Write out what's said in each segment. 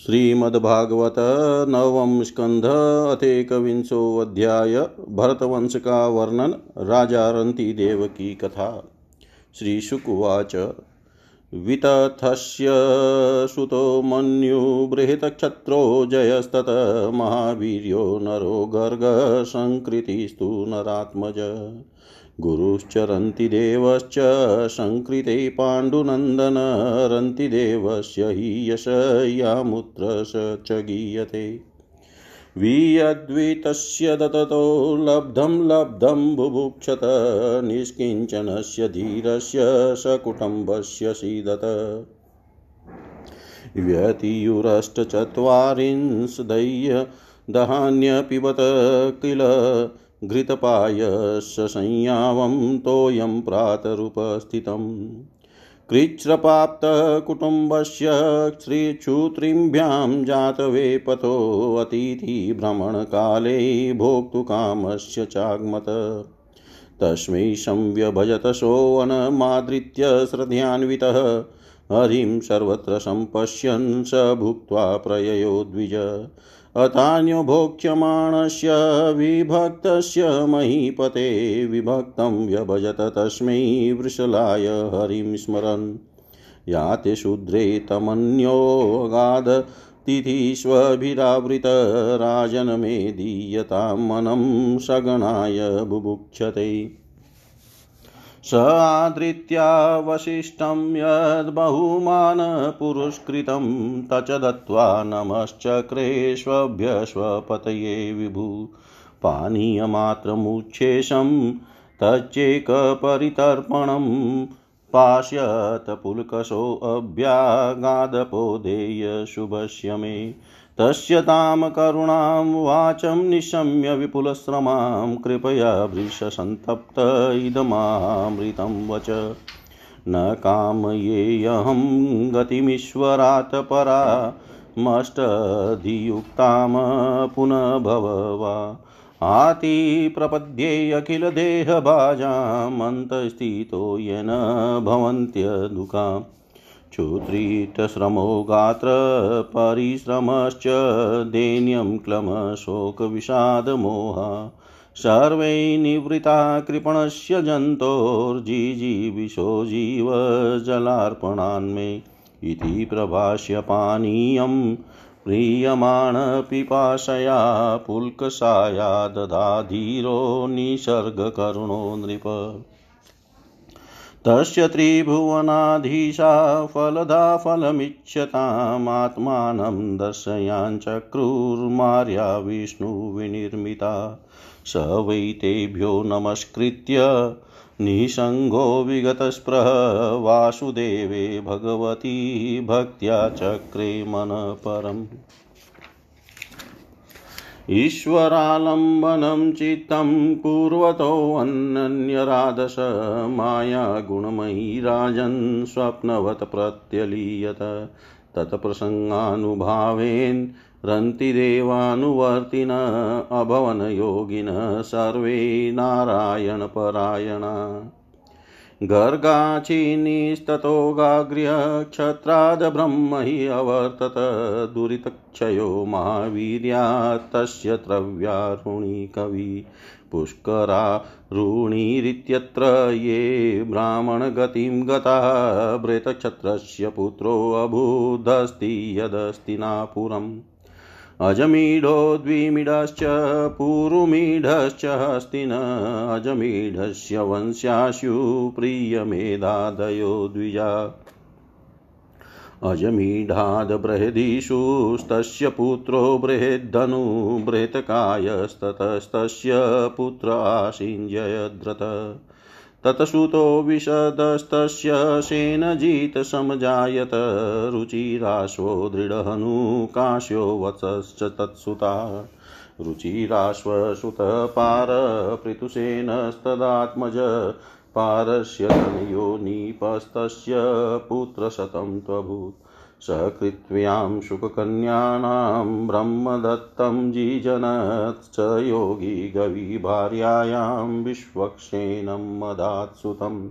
श्रीमद्भागवत नवम स्कंध अथेकविंशोऽध्याय भरतवंश का वर्णन राजा रंती देव की कथा श्रीशुकुवाच। वितथस्य सुतो मन्युबृहतक्षत्रो जयस्तत महावीर्यो नरो गर्गसङ्कृतिस्तु नरात्मज। गुरुश्चरन्तिदेवश्च सङ्कृते पाण्डुनन्दन रन्तिदेवस्य हि यशयामुत्र स च गीयते। वियद्वितस्य दततो लब्धं लब्धं बुभुक्षत, निष्किञ्चनस्य धीरस्य सकुटुम्बस्य सीदत। व्यतियुरष्टचत्वारिंशदय्य दहान्यपिबत किल घृतपायसंयावं तोयं प्रातरुपस्थितम् कृच्छ्रपाप्तकुटुम्बस्य श्रीक्षुत्रिम्भ्यां जातवेपथोऽतिथिभ्रमणकाले भोक्तुकामस्य चाग्मत। तस्मै संव्यभजत सोऽनमादृत्य श्रद्धान्वितः, हरिं सर्वत्र सम्पश्यन् स भुक्त्वा प्रययो द्विज। अतान्यो भोक्ष्यमाणस्य विभक्तस्य महीपते विभक्तं व्यभजत तस्मै वृषलाय हरिं स्मरन्। याते शूद्रे तमन्योगाद तिथिष्वभिरावृतराजनमे दीयतां मनं सगणाय बुभुक्षते। स आदृत्यावशिष्टं यद्बहुमानपुरस्कृतं तच दत्त्वा नमश्चक्रेष्वभ्यश्वपतये विभु। पानीयमात्रमुच्छेषं तच्चेकपरितर्पणं पाश्यतपुलकशोऽभ्यागादपोदेयशुभस्य मे। तस्य तां करुणां वाचं निशम्य विपुलश्रमां, कृपया वृषसन्तप्त इदमामृतं वच। न कामयेऽहं गतिमीश्वरात् परामष्टधियुक्तां पुनः भववा आति प्रपद्येऽखिलदेहभाजामन्तस्थितो येन भवन्त्यदुःखाम् क्षुत्रितश्रमो गात्रपरिश्रमश्च दैन्यं क्लमशोकविषादमोहा सर्वै निवृत्ता कृपणस्य जन्तोर्जिजीविषो जीवजलार्पणान्मे। इति प्रभाष्य पानीयं प्रीयमाणपिपाशया पुल्कसाया ददाधीरो निसर्गकरुणो नृप। तस्य त्रिभुवनाधीशा फलदा फलमिच्छतामात्मानं दर्शयाञ्चक्रुर्मार्या विष्णुविनिर्मिता। स वै तेभ्यो नमस्कृत्य निसङ्गो विगतस्पृह वासुदेवे भगवती भक्त्या चक्रे मनः परम् ईश्वरालम्बनं चित्तं कुर्वतोऽन्यराधस मायागुणमयी राजन् स्वप्नवत् प्रत्यलीयत। तत्प्रसङ्गानुभावेन रन्तिदेवानुवर्तिन अभवन योगिन सर्वे नारायणपरायणा। गर्गाचिनिस्ततो गाग्र्य क्षत्रादब्रह्म हि अवर्तत। दुरितक्षयो महावीर्यात् तस्य कवि पुष्करारुणिरित्यत्र ये ब्राह्मणगतिं गता। भृतक्षत्रस्य पुत्रोऽभूदस्ति यदस्तिनापुरम् अजमीढो द्विमीढश्च पूरुमीढश्च हस्तिन। अजमीढस्य वंश्याशु प्रियमेधादयो द्विजा अजमीढादबृहदीषुस्तस्य पुत्रो बृहद्धनु बृहत्कायस्ततस्तस्य पुत्र आशिञ्जयद्रथ ततसुतो विशदस्तस्य सेनजितसमजायत रुचिराश्वो दृढहनुकाश्यो वत्सश्च तत्सुता। रुचिराश्वसुतपारपृतुसेनस्तदात्मज पारस्य तनयो नीपस्तस्य पुत्रशतं त्वभूत्। सकृत्व्यां शुककन्यानां ब्रह्मदत्तं जिजनत् च योगी गवी भार्यायां विश्वक्षेणं मदात्सुतम्।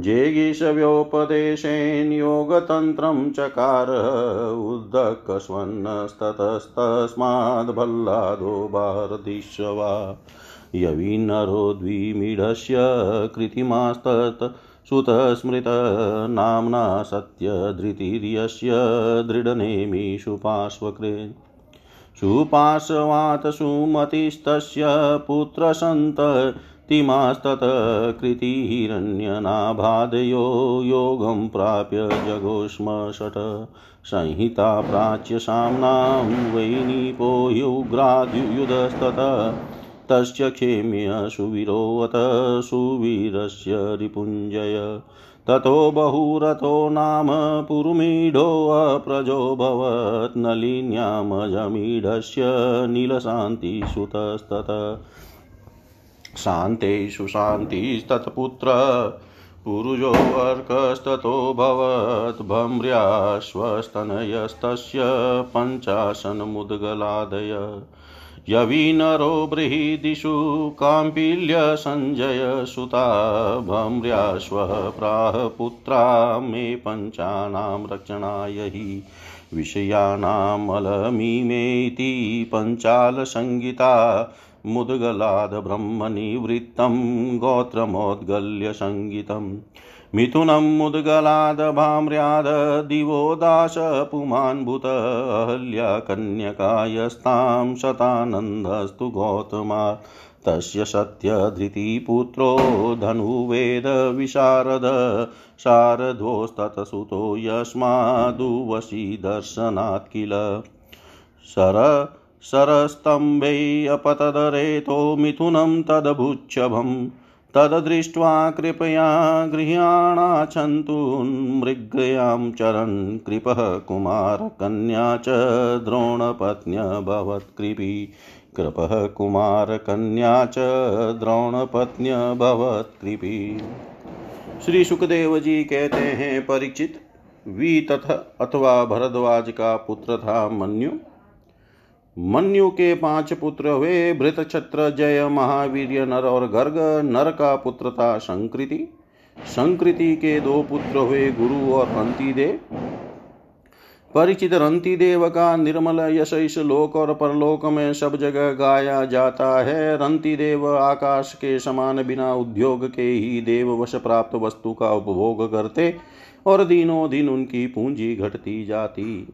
जेगीषव्योपदेशेन योगतन्त्रं चकार उद्दकस्वन्नस्ततस्तस्माद्भल्लादो भारतीश्वा यविनरो द्विमीढस्य कृतिमास्तत् सुतस्मृतनाम्ना सत्यधृतिर्यस्य दृढनेमिषु पार्श्वकृ सुपार्श्वात् सुमतिस्तस्य पुत्रसन्ततिमास्तत कृतिहिरण्यनाभादयो योगं प्राप्य जगोष्म षट् संहिता प्राच्य साम्नां वैनीपो युग्राद्युयुधस्ततः तस्य क्षेम्य सुवीरोऽत सुवीरस्य रिपुञ्जय। ततो बहुरथो नाम पुरुमीढोऽप्रजोऽभवत् नलिन्यामजमीढस्य नीलशान्तिसुतस्तत। शान्तेषु शान्तिस्तत्पुत्र पुरुषोऽर्कस्ततो भवत् भम्र्याश्वस्तनयस्तस्य पञ्चाशन्मुद्गलादय। यवीनरो बृहदिषु काम्पिल्य सञ्जय सुता भम्र्याश्वः प्राह पुत्रा मे पञ्चानां रक्षणाय हि विषयाणामलमीमेति पञ्चालसंहिता मुद्गलाद्ब्रह्मनिवृत्तं गोत्रमोद्गल्य सङ्गीतम् मिथुनं मुद्गलादभाम्र्याद दिवो दाश पुमान्भुत अहल्या कन्यकायस्तां शतानन्दस्तु गौतमा तस्य सत्यधृतिपुत्रो धनुवेदविशारद शारदोस्ततसुतो यस्मादुवशी दर्शनात् किल। शर शरस्तम्भे अपतदरेतो मिथुनं तदभुच्छभम्। तददृष्ट्वा कृपया गृह्याणाच्छन्तून्मृगयां चरन् कृपः कुमारकन्या च द्रोणपत्न्यभवत्कृपी कृपः कुमारकन्या च द्रोणपत्न्यभवत्कृपी श्री सुखदेव जी कहते हैं, परीक्षित, वी तथा अथवा भरद्वाज का पुत्र था मन्यु। मन्यु के पाँच पुत्र हुए भृत छत्र जय महावीर नर और गर्ग। नर का पुत्र था संकृति। संकृति के दो पुत्र हुए गुरु और रंतिदेव। परिचित रंतिदेव का निर्मल यश इस लोक और परलोक में सब जगह गाया जाता है। रंतिदेव आकाश के समान बिना उद्योग के ही देव वश प्राप्त वस्तु का उपभोग करते और दिनों दिन उनकी पूंजी घटती जाती।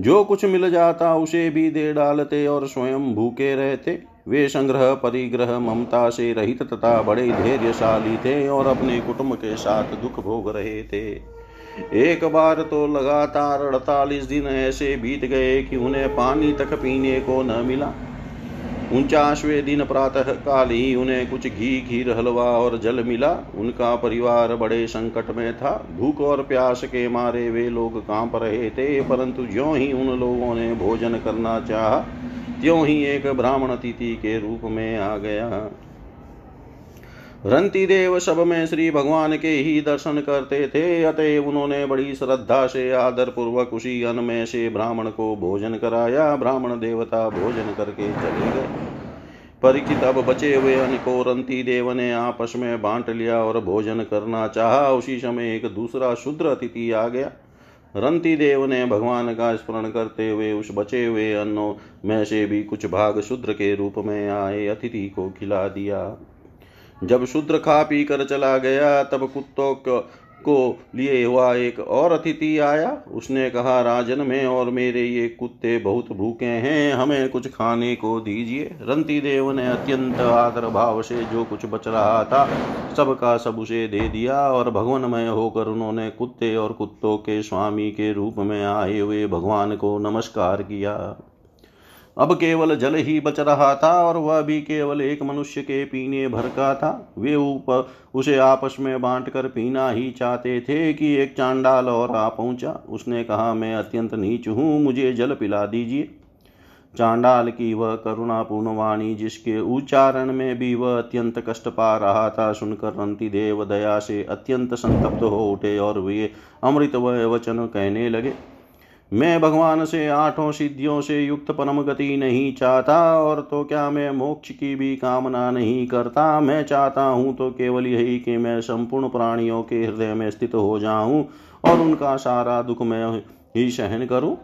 जो कुछ मिल जाता उसे भी दे डालते और स्वयं भूखे रहते। वे संग्रह परिग्रह ममता से रहित तथा बड़े धैर्यशाली थे और अपने कुटुंब के साथ दुख भोग रहे थे। एक बार तो लगातार अड़तालीस दिन ऐसे बीत गए कि उन्हें पानी तक पीने को न मिला। उनचासवें दिन प्रातः काल ही उन्हें कुछ घी, खीर, हलवा और जल मिला। उनका परिवार बड़े संकट में था। भूख और प्यास के मारे वे लोग काँप रहे थे, परंतु ज्यों ही उन लोगों ने भोजन करना चाहा, त्यों ही एक ब्राह्मण अतिथि के रूप में आ गया। रंती देव सब में श्री भगवान के ही दर्शन करते थे, अतएव उन्होंने बड़ी श्रद्धा से आदर पूर्वक उसी अन्न में से ब्राह्मण को भोजन कराया। ब्राह्मण देवता भोजन करके चले गए। परिचित अब बचे हुए अन्न को रंती देव ने आपस में बांट लिया और भोजन करना चाहा। उसी समय एक दूसरा शुद्र अतिथि आ गया। रंती देव ने भगवान का स्मरण करते हुए उस बचे हुए अन्नों में से भी कुछ भाग शुद्र के रूप में आए। अतिथि को खिला दिया। जब शूद्र खा पी कर चला गया, तब कुत्तों को लिए हुआ एक और अतिथि आया। उसने कहा, राजन, में और मेरे ये कुत्ते बहुत भूखे हैं, हमें कुछ खाने को दीजिए। रंती देव ने अत्यंत आदर भाव से जो कुछ बच रहा था, सबका सब उसे दे दिया और भगवानमय होकर उन्होंने कुत्ते और कुत्तों के स्वामी के रूप में आए हुए भगवान को नमस्कार किया। अब केवल जल ही बच रहा था और वह भी केवल एक मनुष्य के पीने भर का था। वे ऊपर उसे आपस में बांट कर पीना ही चाहते थे कि एक चांडाल और आ पहुँचा। उसने कहा, मैं अत्यंत नीच हूँ, मुझे जल पिला दीजिए। चांडाल की वह करुणापूर्ण वाणी, जिसके उच्चारण में भी वह अत्यंत कष्ट पा रहा था, सुनकर रंती देव दया से अत्यंत संतप्त हो उठे और वे अमृत वचन कहने लगे। मैं भगवान से, आठों सिद्धियों से युक्त परम गति नहीं चाहता, और तो क्या मैं मोक्ष की भी कामना नहीं करता? मैं चाहता हूँ तो केवल यही कि मैं संपूर्ण प्राणियों के हृदय में स्थित हो जाऊँ, और उनका सारा दुख मैं ही सहन करूँ,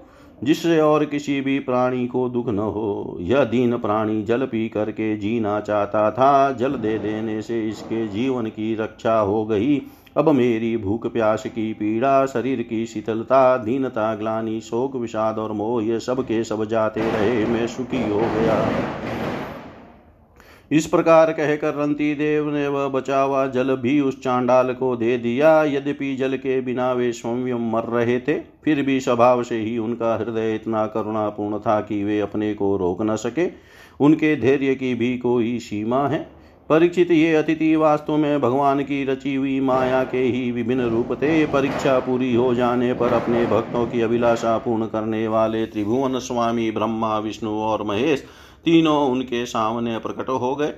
जिससे और किसी भी प्राणी को दुख न हो। यह दीन प्राणी जल पी करके जीना चाहता था। जल दे देने से इसके जीवन की रक्षा हो गई। अब मेरी भूख प्यास की पीड़ा, शरीर की शीतलता, दीनता, ग्लानी, शोक, विषाद और मोह, ये सब के सब जाते रहे, मैं सुखी हो गया। इस प्रकार कहकर रंती देव ने वह बचा हुआ जल भी उस चांडाल को दे दिया। यद्यपि जल के बिना वे स्वयं मर रहे थे, फिर भी स्वभाव से ही उनका हृदय इतना करुणापूर्ण था कि वे अपने को रोक न सके। उनके धैर्य की भी कोई सीमा है। परीक्षित ये अतिथि वास्तव में भगवान की रची हुई माया के ही विभिन्न रूप थे। परीक्षा पूरी हो जाने पर अपने भक्तों की अभिलाषा पूर्ण करने वाले त्रिभुवन स्वामी, ब्रह्मा, विष्णु और महेश तीनों उनके सामने प्रकट हो गए।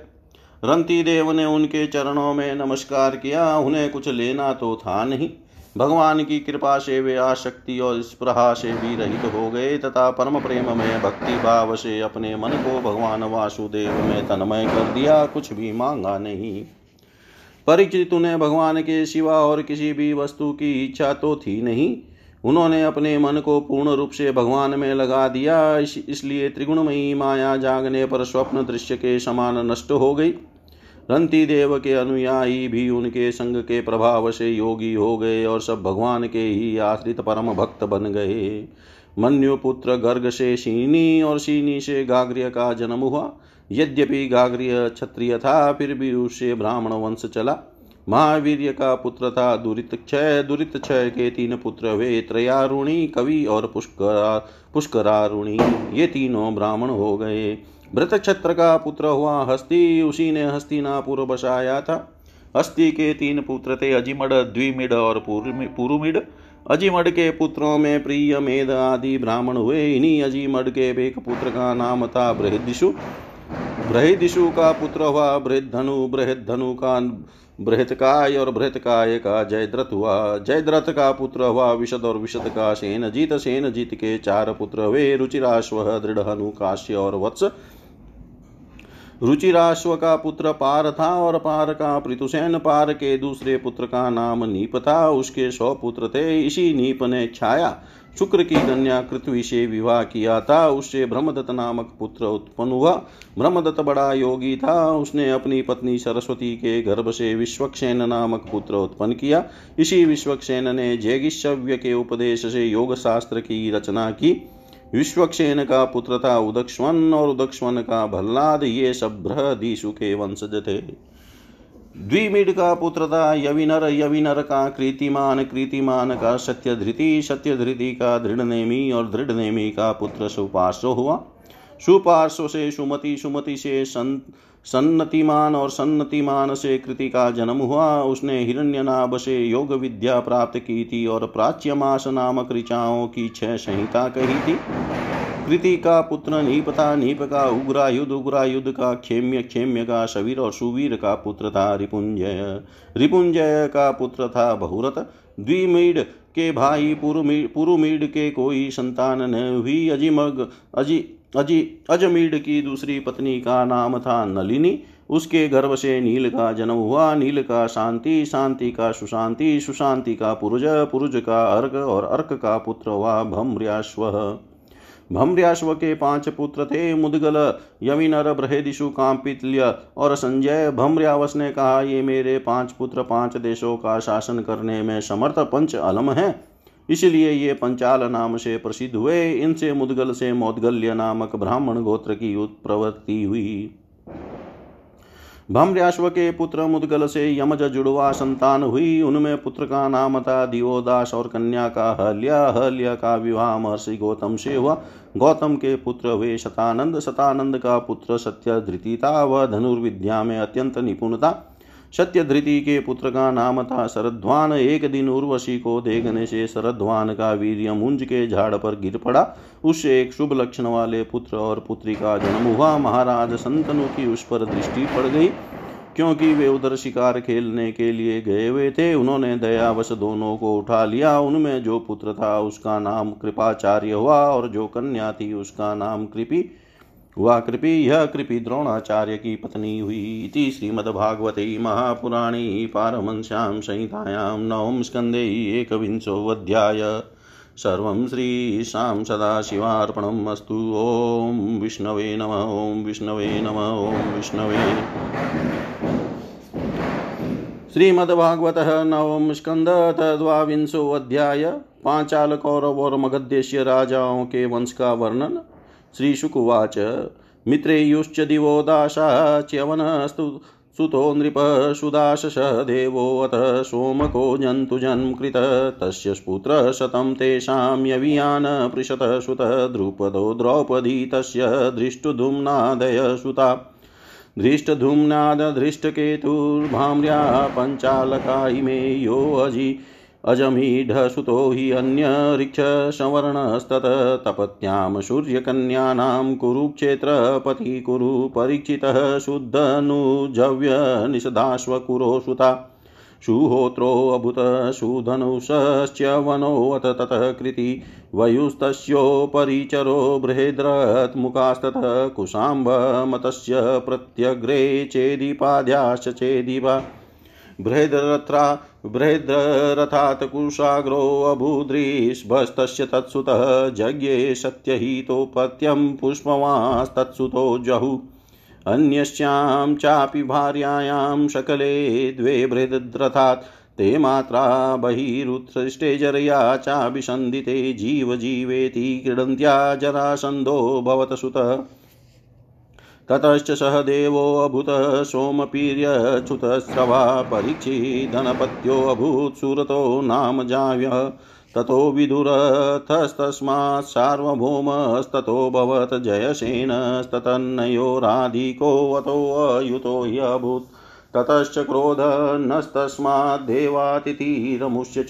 रंती देव ने उनके चरणों में नमस्कार किया। उन्हें कुछ लेना तो था नहीं। भगवान की कृपा से वे आशक्ति और स्प्रहा से भी रहित हो गए तथा परम प्रेम में भक्ति भाव से अपने मन को भगवान वासुदेव में तन्मय कर दिया, कुछ भी मांगा नहीं। परिचित उन्हें भगवान के सिवा और किसी भी वस्तु की इच्छा तो थी नहीं। उन्होंने अपने मन को पूर्ण रूप से भगवान में लगा दिया, इस इसलिए त्रिगुणमयी माया जागने पर स्वप्न दृश्य के समान नष्ट हो गई। रंती देव के अनुयायी भी उनके संग के प्रभाव से योगी हो गए और सब भगवान के ही आश्रित परम भक्त बन गए। मन्यु पुत्र गर्ग से शीनी और शीनी से गाग्र्य का जन्म हुआ। यद्यपि गाग्र्य क्षत्रिय था, फिर भी उससे ब्राह्मण वंश चला। महावीर का पुत्र था दुरित क्षय। दुरित क्षय के तीन पुत्र वे त्रयारुणी, कवि और पुष्करा पुष्करारुणी। ये तीनों ब्राह्मण हो गए। भृत छत्र का पुत्र हुआ हस्ती, उसी ने हस्तिनापुर बसाया था। हस्ती के तीन पुत्र थे अजिमड द्विमिड और पुरुमिड अजिमड के पुत्रों में प्रिय, मेद आदि ब्राह्मण हुए। इन्हीं अजिमड के एक पुत्र का नाम था बृहदिशु बृहदिशु का पुत्र हुआ बृहधनु बृहधनु का बृहतकाय और बृहतकाय का जयद्रथ हुआ। जयद्रथ का पुत्र हुआ विशद और विशद का सेन जीत सेन जीत के चार पुत्र हुए रुचिराश्व दृढ़ काश्य और वत्स। रुचिराश्व का पुत्र पार था और पार का पृथुसेन पार के दूसरे पुत्र का नाम नीप था। उसके सौ पुत्र थे। इसी नीप ने छाया। शुक्र की कन्या पृथ्वी से विवाह किया था। उससे ब्रह्मदत्त नामक पुत्र उत्पन्न हुआ। ब्रह्मदत्त बड़ा योगी था। उसने अपनी पत्नी सरस्वती के गर्भ से विश्वक्षेन नामक पुत्र उत्पन्न किया। इसी विश्वक्षेन ने जैगिशव्य के उपदेश से योग शास्त्र की रचना की। विश्वक्षेन का पुत्र था उदक्ष्वन और उदक्ष्वन का भल्लाद, ये सब बृहदीशु के वंशज थे। द्विमिड का पुत्र था यविनर यविनर का कृतिमान कृतिमान का सत्यधृति सत्यधृति का दृढ़नेमी और दृढ़नेमी का पुत्र सुपार्श्व हुआ। सुपार्श्व से सुमति सुमति से सन सन्नतिमान और सन्नतिमान से कृति का जन्म हुआ। उसने हिरण्यनाभ से योग विद्या प्राप्त की थी और प्राच्यमास नामक ऋचाओं की छह संहिता कही थी। कृति का पुत्र नीप था नीप का उग्रायुध उग्रायुध का क्षेम्य क्षेम्य का शवीर और सुवीर का पुत्र था रिपुंजय। रिपुंजय का पुत्र था बहुरत द्विमीड के भाई पुरुमीड के कोई संतान न हुई। अजिमग, अजि अजि, अजमीड की दूसरी पत्नी का नाम था नलिनी। उसके गर्भ से नील का जन्म हुआ। नील का शांति शांति का सुशांति सुशांति का पुरुज पुरुज का अर्क और अर्क का पुत्र हुआ भम्र्याश्व। भम्र्याश्व के पाँच पुत्र थे, मुदगल, यमिनर, बृहदिशु, कांपितल्य और संजय। भम्र्यावस ने कहा, ये मेरे पाँच पुत्र पाँच देशों का शासन करने में समर्थ पंच अलम है। इसलिए ये पंचाल नाम से प्रसिद्ध हुए। इनसे मुदगल से मौदगल्य नामक ब्राह्मण गोत्र की उत्प्रवृत्ति हुई। भम्र्याश्व के पुत्र मुदगल से यमज जुड़वा संतान हुई। उनमें पुत्र का नाम था दिवोदास और कन्या का हल्या। हल्या का विवाह महर्षि गौतम से हुआ। गौतम के पुत्र हुए शतानंद। शतानंद का पुत्र सत्य धृति था। वह धनुर्विद्या में अत्यंत निपुण था। सत्य धृति के पुत्र का नाम था शरद्वान। एक दिन उर्वशी को देखने से शरद्वान का वीर मुंज के झाड़ पर गिर पड़ा। उससे एक शुभ लक्षण वाले पुत्र और पुत्री का जन्म हुआ। महाराज संतनु की उस पर दृष्टि पड़ गई। क्योंकि वे उधर शिकार खेलने के लिए गए हुए थे, उन्होंने दयावश दोनों को उठा लिया। उनमें जो पुत्र था, उसका नाम कृपाचार्य हुआ और जो कन्या थी, उसका नाम कृपी। हुआ कृपी, यह कृपी द्रोणाचार्य की पत्नी हुई इति श्रीमद्भागवते महापुराणे पारमंस्यां संहितायां नवम स्कन्धे एकविंशोऽध्याय। सर्वं श्रीशां सदाशिवार्पणम् अस्तु। ॐ विष्णवे नम, ॐ विष्णवे नम, ॐ विष्णवे। श्रीमद्भागवत नवम स्कंद तद्वांशोऽध्याय पांचाल कौरव और मगधेश्य राजाओं के वंश का वर्णन। श्रीशुकुवाच, मित्रेयुश्च दिवो दाशा च्यवनस्तु सुतो नृप सुदाशश देवोऽथ सोमको जन्तुजन्मकृत तस्य पुत्र शतं तेषां यवियान पृषत सुत, द्रुपदो द्रौपदी तस्य धृष्टुधुम्नादय सुता धृष्टधुम्नादधृष्टकेतुर्भाम्र्या पञ्चालका इमे यो अजि अजमीढसुतो हि अन्यऋक्षसवर्णस्तत तपत्यां सूर्यकन्यानां कुरुक्षेत्रपति कुरु परीक्षितः शुद्धनुजव्यनिषदाश्वकुरो सुता सुहोत्रोऽभूत सुधनुषश्च वनोऽथ ततः कृति वयुस्तस्योपरिचरो बृहेद्रत्मुखास्ततः कुशाम्बमतस्य प्रत्यग्रे चेदिपाद्याश्च चेदिपा बृहद्रथा, बृहद्रथात् कुशाग्रोऽबुद्रीष्भस्तस्य तत्सुतः जज्ञे सत्यहितोपत्यं पुष्पवास्तत्सुतो जहुः। अन्यस्यां चापि भार्यायां सकले द्वे बृहद्रथात्, ते मात्रा बहिरुत्सृष्टे जरया चाभिसन्धिते जीवजीवेति क्रीडन्त्या जरासन्धो भवत सुतः ततश्च सह देवोऽभूत सोमपीर्यच्युतस्रवा परीक्षिधनपत्योऽभूत् सुरतो नाम जाव्यः। ततो विदुरथस्तस्मात् सार्वभौमस्ततो जयसेनस्ततन्नयोराधिकोऽवतोऽयुतो ह्यभूत् ततश्च क्रोधनस्तस्माद्देवातिथिरमुष्य च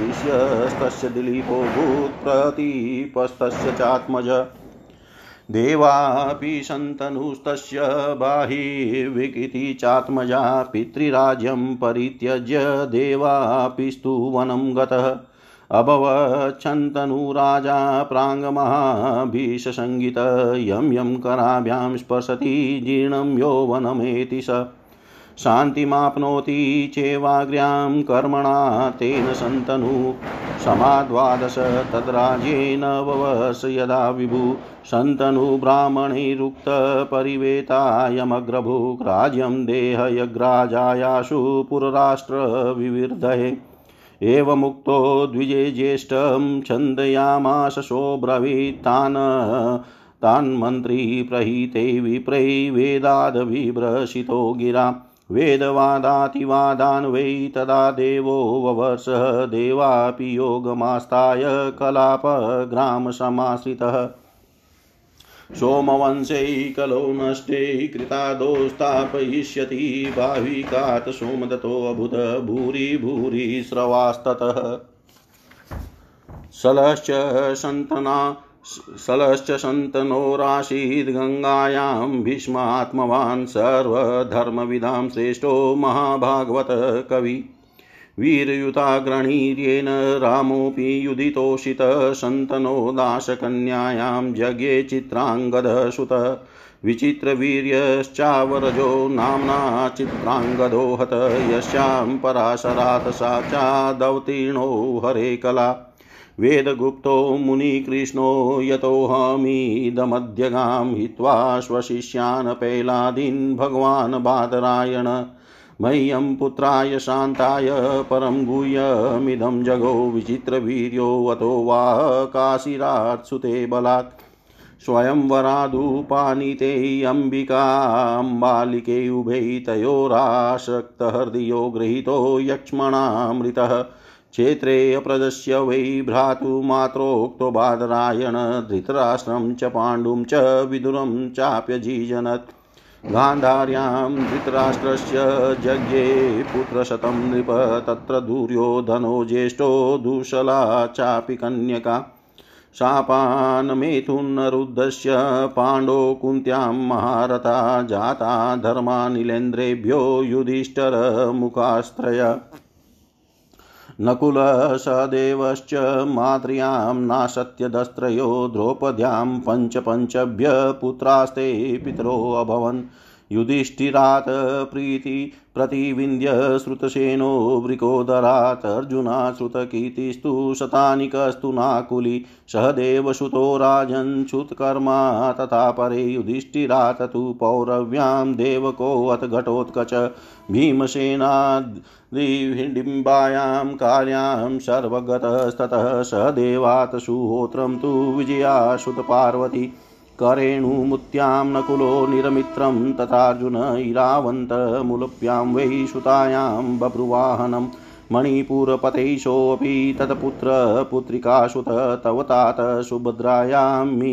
ऋष्यस्तस्य दिलीपो भूत्प्रतीपस्तस्य चात्मज। देवापि शन्तनुस्तस्य बाहिर्विकिति चात्मजा पितृराज्यं परित्यज्य देवापिस्तु वनं गतः। अभवच्छन्तनुराजा प्राङ्गमहाभीषसङ्गित यं यं कराभ्यां स्पशति जीर्णं यौवनमेति स। शान्तिमाप्नोति चेवाग्र्यां कर्मणा तेन सन्तनु। समाद्वादश तद्राज्येन ववस यदा विभु। शन्तनु ब्राह्मणैरुक्तपरिवेतायमग्रभुक् राज्यं देहयग्राजायाशु पुरराष्ट्रविविर्धये एवमुक्तो द्विजे ज्येष्ठं छन्दयामास सोऽब्रवीत् तान् तान्मन्त्री प्रहीते विप्रै वेदाद्विभ्रशितो गिरा। वेदवादातिवादान् वै तदा देवो ववर्षः देवापि योगमास्ताय कलापग्रामसमाश्रितः। सोमवंशे कलो नष्टे कृतादोस्तापयिष्यति भाविकात् सोमदत्तोऽभूत भूरि भूरि स्रवास्ततः शलश्च सन्तना सलश्च सन्तनो राशीद्गङ्गायां भीष्मात्मवान् सर्वधर्मविदां श्रेष्ठो महाभागवत कवि। वीरयुताग्रणीर्येण रामोऽपि युधितोषितः सन्तनो दासकन्यायां जज्ञे चित्राङ्गदसुत विचित्रवीर्यश्चावरजो नाम्ना चित्राङ्गदो हत यस्यां पराशरात् सा चादवतीर्णो हरे कला। वेदगुप्तो मुनिकृष्णो यतोऽहमीदमध्यगां हित्वा स्वशिष्यान् पैलादीन् भगवान् बादरायण। मह्यं पुत्राय शान्ताय, परं गुह्यमिदं जगो विचित्रवीर्योऽतो वा काशिरात् सुते बलात् स्वयंवरादुपानीते अम्बिकाम्बालिके उभे तयोरासक्तहृदयो गृहीतो यक्ष्मणामृतः। क्षेत्रे अप्रदस्य वै भ्रातुमात्रोक्तो बादरायण, धृतराष्ट्रं च पाण्डुं च विदुरं चाप्यजीजनत् गान्धार्यां धृतराष्ट्रस्य यज्ञे पुत्रशतं नृप, तत्र दुर्योधनो ज्येष्ठो दुशला चापि कन्यका। शापानमेथुनरुद्धस्य पाण्डो कुन्त्यां महारथा, जाता धर्मानिलेन्द्रेभ्यो युधिष्ठरमुखास्त्रय नकुलसदेवश्च मातृयां नासत्यदस्त्रयो द्रौपद्यां पञ्चपञ्चभ्य पुत्रास्ते पितरोऽभवन् युधिष्ठिरात् प्रीति प्रतिविन्द्य श्रुतसेनो वृकोदरात् अर्जुना श्रुतकीर्तिस्तु शतानिकस्तु नाकुली। सहदेवसुतो राजन्च्युतकर्मा तथा परे युधिष्ठिरात् तु पौरव्यां देवकोऽथ घटोत्कच। भीमसेनादिहिडिम्बायां कार्यां सर्वगतस्ततः सहदेवात् सुहोत्रं तु विजयासुतपार्वती करेणुमुत्यां नकुलो निरमित्रं तथार्जुन इरावन्तमुलप्यां वै सुतायां बभ्रुवाहनं मणिपुरपतैशोऽपि तत्पुत्रपुत्रिकासुत तव तात सुभद्रायामि।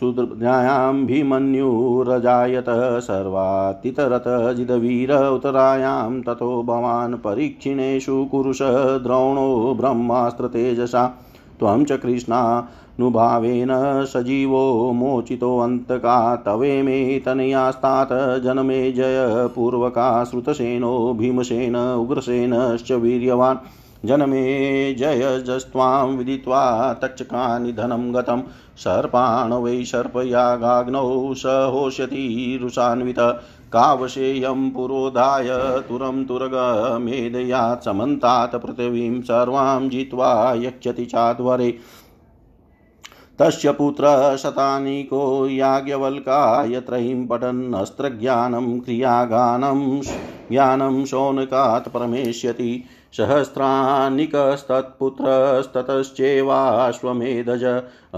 सुद्रायां भीमन्युरजायत सर्वातितरतजिदवीर उतरायां ततो भवान् परीक्षिणेषु कुरुष द्रोणो ब्रह्मास्त्रतेजसा त्वं च कृष्णानुभावेन सजीवो मोचितोऽन्तका तवे मे तनयास्तात् जनमे जय पूर्वका श्रुतसेनो भीमसेन उग्रसेनश्च वीर्यवान्। जनमे जयजस्त्वां विदित्वा तक्षकानि धनं गतं। सर्पाण वै सर्पयागाग्नौ सहोष्यति रुषान्वित कावशेयं पुरोधाय तुरं तुरगमेदयात् समन्तात् पृथिवीं सर्वां जित्वा यक्षति चाध्वरे तस्य पुत्रः शतानीको याज्ञवल्काय त्रयीं पठन् अस्त्रज्ञानं क्रियागानं ज्ञानं शौनकात् परमेष्यति। सहस्रानिकस्तत्पुत्रस्ततश्चैवाश्वमेधज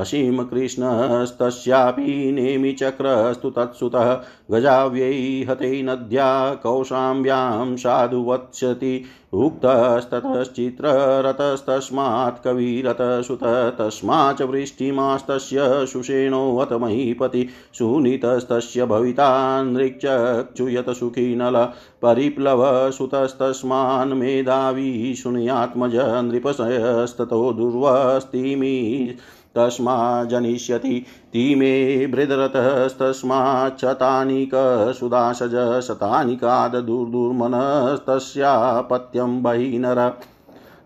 असीमकृष्णस्तस्यापि नेमिचक्रस्तु तत्सुतः गजाव्यै हते नद्या कौशाम्ब्यां साधुवत्स्यति, उक्तस्ततश्चित्ररतस्तस्मात् कविरतसुत तस्माच्च वृष्टिमास्तस्य सुषेणोऽथ महीपति, सुनीतस्तस्य भविता नृक्षक्षुयत सुखी नल परिप्लवसुतस्तस्मान् मेधावी शून्यात्मज नृपशयस्ततो दुर्वस्तिमि तस्मा जनिष्यति तीमे बृदरतस्तस्माच्छतानिकसुदासज शतानिकाददुर्दुर्मनस्तस्यापत्यं बहिनर।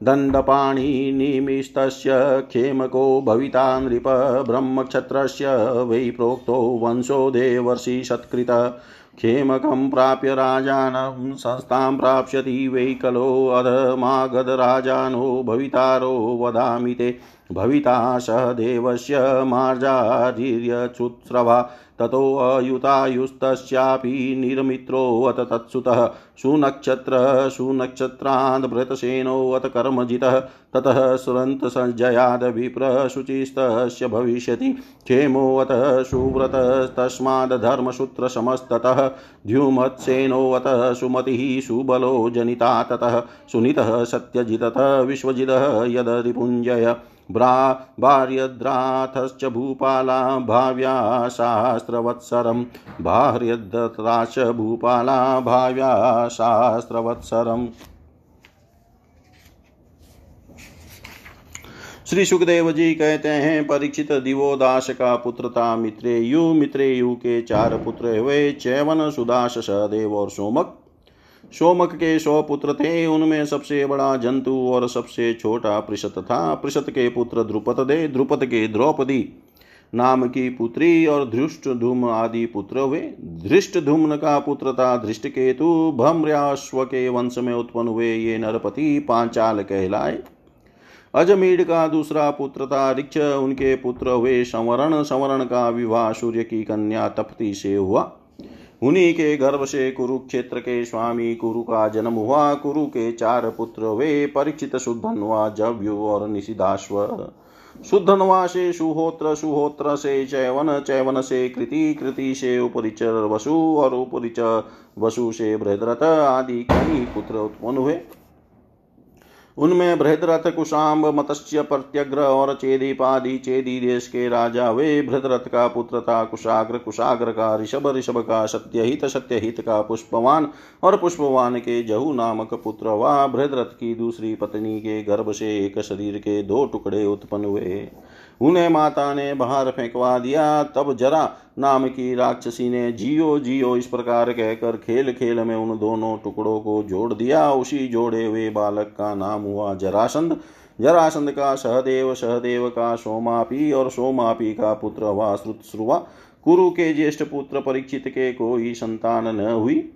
दण्डपाणिनिमिस्तस्य क्षेमको भविता नृप ब्रह्मक्षत्रस्य वै प्रोक्तो वंशो देवर्षि सत्कृत। क्षेमकं प्राप्य राजानं संस्थां प्राप्स्यति वै कलो अधमागधराजानो भवितारो वदामि ते। भविता सह देवस्य मार्जार्यच्युत्स्रवा ततोऽयुतायुस्तस्यापि निर्मित्रोऽत तत्सुतः सुनक्षत्र सुनक्षत्रान्भृतसेनोऽत कर्मजितः। ततः सुरन्तसञ्जयाद विप्रशुचिस्तस्य भविष्यति। क्षेमोऽत सुव्रतस्तस्माद्धर्मसूत्रसमस्ततः द्युमत्सेनोऽत सुमतिः सुबलो जनिता ततः। सुनीतः सत्यजितः विश्वजितः यदरिपुञ्जय ब्रा भार्यद्राथश्च भूपाला भाव्या शास्त्रवत्सरं भार्यद्राश्च भूपाला भाव्या शास्त्रवत्सरम्। श्री सुखदेव जी कहते हैं, परीक्षित दिवोदास का पुत्र था मित्रेयु। मित्रेयु के चार पुत्र हुए चैवन सुदास सहदेव और सोमक। सोमक के सौ पुत्र थे, उनमें सबसे बड़ा जंतु और सबसे छोटा पृषत था। पृषत के पुत्र द्रुपद दे, द्रुपद के द्रौपदी नाम की पुत्री और धृष्ट धूम आदि पुत्र हुए। धृष्ट धूम्न का पुत्र था धृष्ट केतु भम्राश्व के वंश में उत्पन्न हुए ये नरपति पांचाल कहलाए। अजमीड का दूसरा पुत्र था ऋक्ष। उनके पुत्र हुए संवरण। संवरण का विवाह सूर्य की कन्या तपति से हुआ। उन्हीं के गर्भ से कुरुक्षेत्र के स्वामी कुरु का जन्म हुआ। कुरु के चार पुत्र, वे परीक्षित शुद्धनवा, जव्यु और निषिदाश्व शुद्धनवा से सुहोत्र सुहोत्र से चैवन चैवन से कृति कृति से उपरिचर वसु और उपरिचर वसु से बृहद्रथ आदि कई पुत्र उत्पन्न हुए। उनमें बृहद्रथ कुशाम्ब मत्स्य प्रत्यग्र और चेदीपादि चेदी देश के राजा। वे बृहद्रथ का पुत्र था, कुशाग्र। कुशाग्र का ऋषभ। ऋषभ का सत्यहित। सत्यहित का पुष्पवान और पुष्पवान के जहु नामक पुत्र व बृहद्रथ की दूसरी पत्नी के गर्भ से एक शरीर के दो टुकड़े उत्पन्न हुए। उन्हें माता ने बाहर फेंकवा दिया। तब जरा नाम की राक्षसी ने जियो जियो इस प्रकार कहकर खेल खेल में उन दोनों टुकड़ों को जोड़ दिया। उसी जोड़े हुए बालक का नाम हुआ जरासंध। जरासंध का सहदेव सहदेव का सोमापी और सोमापी का पुत्र हुआ श्रुतश्रुवा कुरु के ज्येष्ठ पुत्र परीक्षित के कोई संतान न हुई।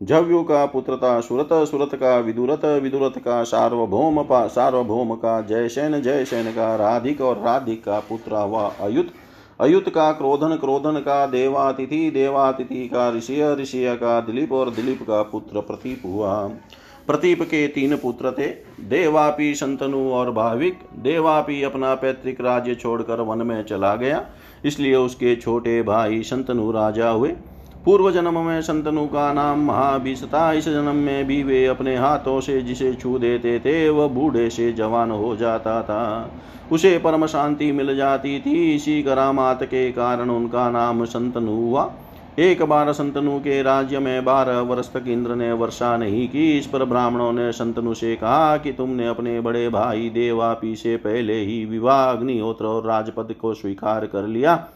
जव्यु का पुत्र था सुरत सुरत का विदुरत विदुरत का सार्वभौम सार्वभौम का जयसेन जयसेन का राधिक और राधिक का पुत्र हुआ अयुत। अयुत का क्रोधन क्रोधन का देवातिथि देवातिथि का ऋषि ऋषि का दिलीप और दिलीप का पुत्र प्रतीप हुआ। प्रतीप के तीन पुत्र थे, देवापी संतनु और भाविक। देवापी अपना पैतृक राज्य छोड़कर वन में चला गया, इसलिए उसके छोटे भाई संतनु राजा हुए। पूर्व जन्म में संतनु का नाम महाभिष था इस जन्म में भी वे अपने हाथों से जिसे छू देते थे, वह बूढ़े से जवान हो जाता था। उसे परम शांति मिल जाती थी। इसी करामात के कारण उनका नाम संतनु हुआ। एक बार संतनु के राज्य में बारह वर्ष तक इंद्र ने वर्षा नहीं की। इस पर ब्राह्मणों ने संतनु से कहा कि तुमने अपने बड़े भाई देवापी से पहले ही विवाह अग्निहोत्र और राजपद को स्वीकार कर लिया।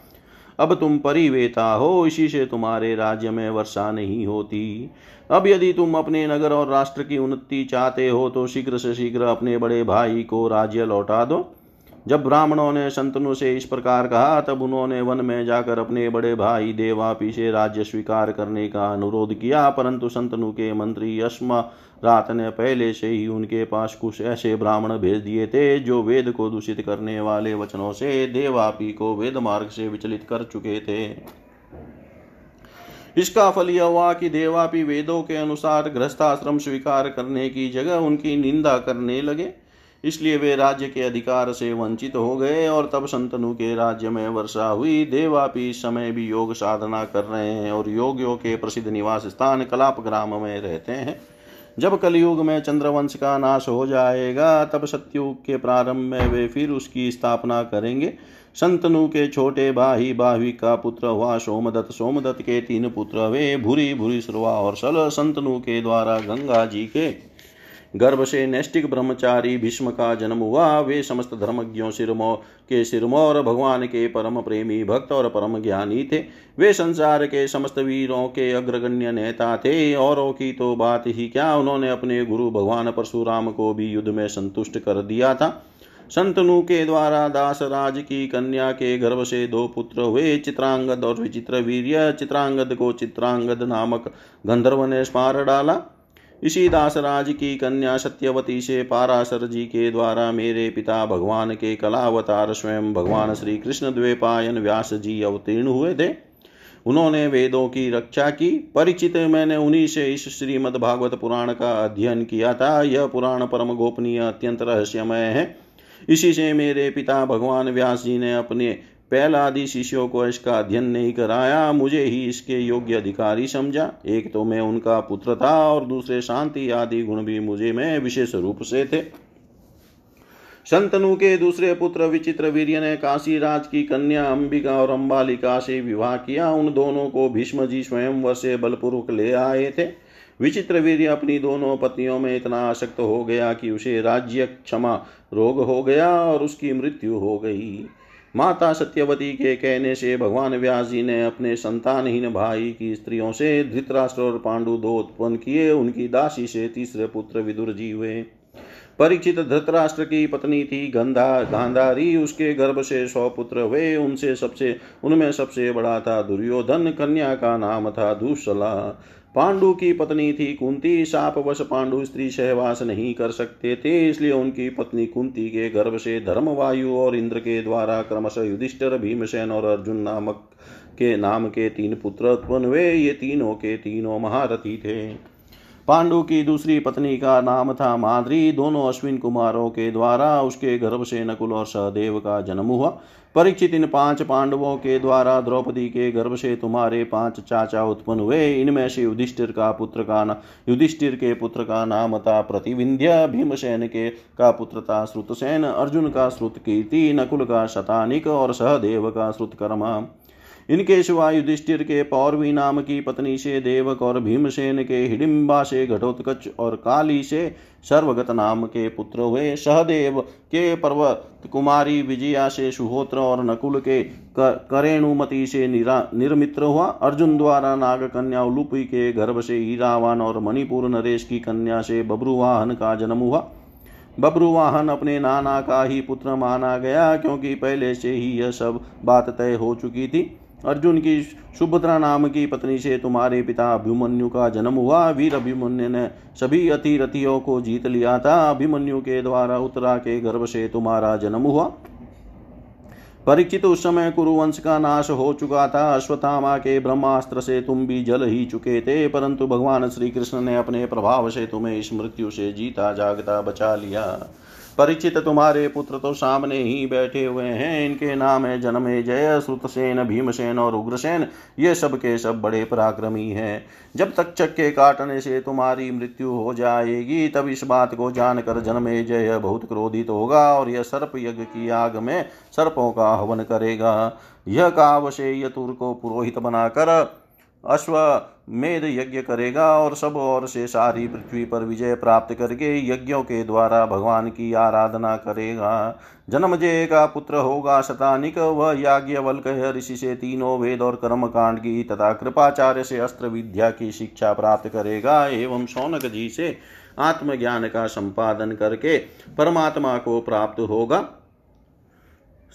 अब तुम परिवेता हो, इसी से तुम्हारे राज्य में वर्षा नहीं होती। अब यदि तुम अपने नगर और राष्ट्र की उन्नति चाहते हो तो शीघ्र से शीघ्र अपने बड़े भाई को राज्य लौटा दो। जब ब्राह्मणों ने संतनु से इस प्रकार कहा, तब उन्होंने वन में जाकर अपने बड़े भाई देवापी से राज्य स्वीकार करने का अनुरोध किया, परंतु संतनु के मंत्री यशमा रात ने पहले से ही उनके पास कुछ ऐसे ब्राह्मण भेज दिए थे, जो वेद को दूषित करने वाले वचनों से देवापी को वेद मार्ग से विचलित कर चुके थे। इसका फल यह हुआ कि देवापी वेदों के अनुसार गृहस्थाश्रम स्वीकार करने की जगह उनकी निंदा करने लगे। इसलिए वे राज्य के अधिकार से वंचित हो गए और तब संतनु के राज्य में वर्षा हुई। देवापी समय भी योग साधना कर रहे हैं और योगियों के प्रसिद्ध निवास स्थान कलाप ग्राम में रहते हैं। जब कलयुग में चंद्रवंश का नाश हो जाएगा, तब सत्युग के प्रारंभ में वे फिर उसकी स्थापना करेंगे। संतनु के छोटे भाई बाही का पुत्र हुआ सोमदत्त। सोमदत्त के तीन पुत्र वे भूरी भूरी सुरवा और सल संतनु के द्वारा गंगा जी के गर्भ से नैष्टिक ब्रह्मचारी भीष्म का जन्म हुआ वे समस्त धर्मज्ञों सिरमो, के सिरमौर भगवान के परम प्रेमी भक्त और परम ज्ञानी थे। वे संसार के समस्त वीरों के अग्रगण्य नेता थे। औरों की तो बात ही क्या, उन्होंने अपने गुरु भगवान परशुराम को भी युद्ध में संतुष्ट कर दिया था। संतनु के द्वारा दास राज की कन्या के गर्भ से दो पुत्र हुए, चित्रांगद और विचित्र वीर्य, चित्रांगद को चित्रांगद नामक गंधर्व ने स्मार डाला। इसी दासराज की कन्या सत्यवती से पाराशर जी के द्वारा मेरे पिता भगवान के कलावतार स्वयं भगवान श्री कृष्ण द्वेपायन व्यास जी अवतीर्ण हुए थे। उन्होंने वेदों की रक्षा की। परिचित मैंने उन्हीं से इस श्रीमद् भागवत पुराण का अध्ययन किया था। यह पुराण परम गोपनीय, अत्यंत रहस्यमय है। इसी से मेरे पिता भगवान व्यास जी ने अपने पहला आदि शिष्यों को इसका अध्ययन नहीं कराया, मुझे ही इसके योग्य अधिकारी समझा। एक तो मैं उनका पुत्र था और दूसरे शांति आदि गुण भी मुझे में विशेष रूप से थे। संतनु के दूसरे पुत्र विचित्र वीर्य ने काशी राज की कन्या अंबिका और अंबालिका से विवाह किया। उन दोनों को भीष्म जी स्वयं से बलपूर्वक ले आए थे। विचित्र वीर्य अपनी दोनों पत्नियों में इतना आसक्त हो गया कि उसे राज्य क्षमा रोग हो गया और उसकी मृत्यु हो गई। माता सत्यवती के कहने से भगवान व्यास जी ने अपने संतानहीन भाई की स्त्रियों से धृतराष्ट्र और पांडु दो उत्पन्न किए, उनकी दासी से तीसरे पुत्र विदुर जी हुए। परीक्षित धृतराष्ट्र की पत्नी थी गंधा, गांधारी उसके गर्भ से सौ पुत्र हुए। उनसे सबसे, उनमें सबसे बड़ा था दुर्योधन, कन्या का नाम था दूसला। पांडु की पत्नी थी कुंती। शापवश पांडु स्त्री सहवास नहीं कर सकते थे, इसलिए उनकी पत्नी कुंती के गर्भ से धर्मवायु और इंद्र के द्वारा क्रमशः युधिष्ठर, भीमसेन और अर्जुन नामक के नाम के तीन पुत्र उत्पन्न हुए। ये तीनों के तीनों महारथी थे। पांडु की दूसरी पत्नी का नाम था माद्री। दोनों अश्विन कुमारों के द्वारा उसके गर्भ से नकुल और सहदेव का जन्म हुआ। परीक्षित इन पाँच पांडवों के द्वारा द्रौपदी के गर्भ से तुम्हारे पाँच चाचा उत्पन्न हुए। इनमें से युधिष्ठिर का पुत्र का ना, युधिष्ठिर के पुत्र का नाम था प्रतिविंध्य, भीमसेन के का पुत्र था श्रुतसेन, अर्जुन का श्रुत कीर्ति, नकुल का शतानिक और सहदेव का श्रुतकर्मा। इनके सिवा युधिष्ठिर के पौरवी नाम की पत्नी से देवक और भीमसेन के हिडिम्बा से घटोत्कच और काली से सर्वगत नाम के पुत्र हुए। सहदेव के पर्वत कुमारी विजया से सुहोत्र और नकुल के करेणुमति से निरा निर्मित्र हुआ। अर्जुन द्वारा नाग कन्या उलुपी के गर्भ से ईरावान और मणिपुर नरेश की कन्या से बब्रुवाहन का जन्म हुआ। बब्रुवाहन अपने नाना का ही पुत्र माना गया, क्योंकि पहले से ही यह सब बात तय हो चुकी थी। अर्जुन की सुभद्रा नाम की पत्नी से तुम्हारे पिता अभिमन्यु का जन्म हुआ। वीर अभिमन्यु ने सभी अतिरथियों को जीत लिया था। अभिमन्यु के द्वारा उत्तरा के गर्भ से तुम्हारा जन्म हुआ। परीक्षित उस समय कुरुवंश का नाश हो चुका था। अश्वत्थामा के ब्रह्मास्त्र से तुम भी जल ही चुके थे, परंतु भगवान श्री कृष्ण ने अपने प्रभाव से तुम्हें इस मृत्यु से जीता जागता बचा लिया। परिचित तुम्हारे पुत्र तो सामने ही बैठे हुए हैं। इनके नाम है जनमे जय, श्रुतसेन, भीमसेन और उग्रसेन। ये सब के सब बड़े पराक्रमी हैं। जब तक चक्के काटने से तुम्हारी मृत्यु हो जाएगी, तब इस बात को जानकर जनमे जय बहुत क्रोधित होगा और यह सर्प यज्ञ की आग में सर्पों का हवन करेगा। यह कावशे यतुर को पुरोहित बनाकर अश्वमेध यज्ञ करेगा और सब और से सारी पृथ्वी पर विजय प्राप्त करके यज्ञों के द्वारा भगवान की आराधना करेगा। जन्मजय का पुत्र होगा शतानिक। वह याज्ञवल्क ऋषि से तीनों वेद और कर्म कांड की तथा कृपाचार्य से अस्त्र विद्या की शिक्षा प्राप्त करेगा एवं सौनक जी से आत्मज्ञान का संपादन करके परमात्मा को प्राप्त होगा।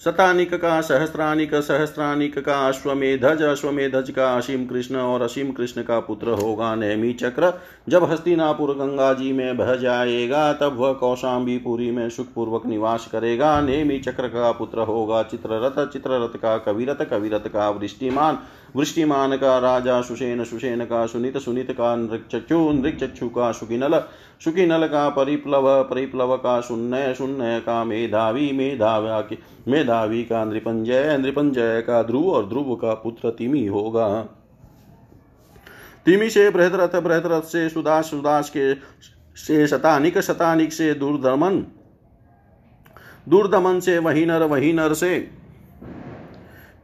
शतानिक का सहस्त्रानिक सहस्त्रानिक का अश्वमेधज अश्वमेधज का असीम कृष्ण और असीम कृष्ण का पुत्र होगा नेमी चक्र। जब हस्तिनापुर गंगा जी में बह जाएगा, तब वह कौशाम्बीपुरी में सुखपूर्वक निवास करेगा। नेमी चक्र का पुत्र होगा चित्ररथ चित्ररथ का कविरथ कविरथ का वृष्टिमान। वृष्टिमान का राजा सुषेन सुषेन का सुनित सुनित का नृक्षु नृक्षु का सुकिनल सुकिनल का परिप्लव परिप्लव का शून्य शून्य का मेधावी मेधावा मेधावी का नृपंजय नृपंजय का ध्रुव और ध्रुव का पुत्र तिमी होगा। तिमी से बृहदरथ बृहदरथ से सुदास सुदास के से शतानिक शतानिक से दुर्दमन दुर्दमन से वही नर वही नर से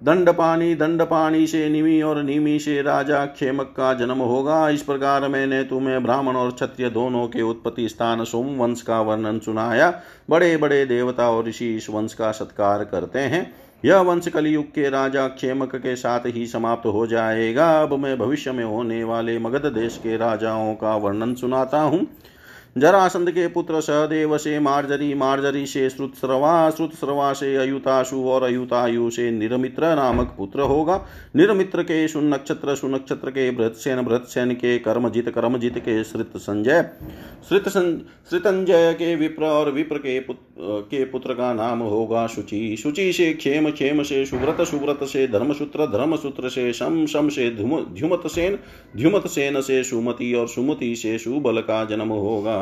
दंड पानी दंड पानी से निमी और निमी से राजा खेमक का जन्म होगा। इस प्रकार मैंने तुम्हें ब्राह्मण और क्षत्रिय दोनों के उत्पत्ति स्थान सोम वंश का वर्णन सुनाया। बड़े बड़े देवता और ऋषि इस वंश का सत्कार करते हैं। यह वंश कलयुग के राजा क्षेमक के साथ ही समाप्त हो जाएगा। अब मैं भविष्य में होने वाले मगध देश के राजाओं का वर्णन सुनाता हूँ। जरासंध के पुत्र सहदेव से मार्जरी मार्जरी से श्रुतस्रवा श्रुतस्रवा से अयुताशु और अयुतायु से निरमित्र नामक पुत्र होगा। निरमित्र के सुनक्षत्र सुनक्षत्र के बृहत्सेन बृहत्सेन के कर्मजित कर्मजित के श्रित संजय श्रित श्रितंजय के विप्र और विप्र के पुत्र के पुत्र का नाम होगा शुचि। शुचि से क्षेम क्षेम से सुव्रत सुव्रत से धर्मसूत्र धर्मसूत्र से शम शम से ध्युमत सेन ध्युमत सेन से सुमति और सुमति से सुबल का जन्म होगा।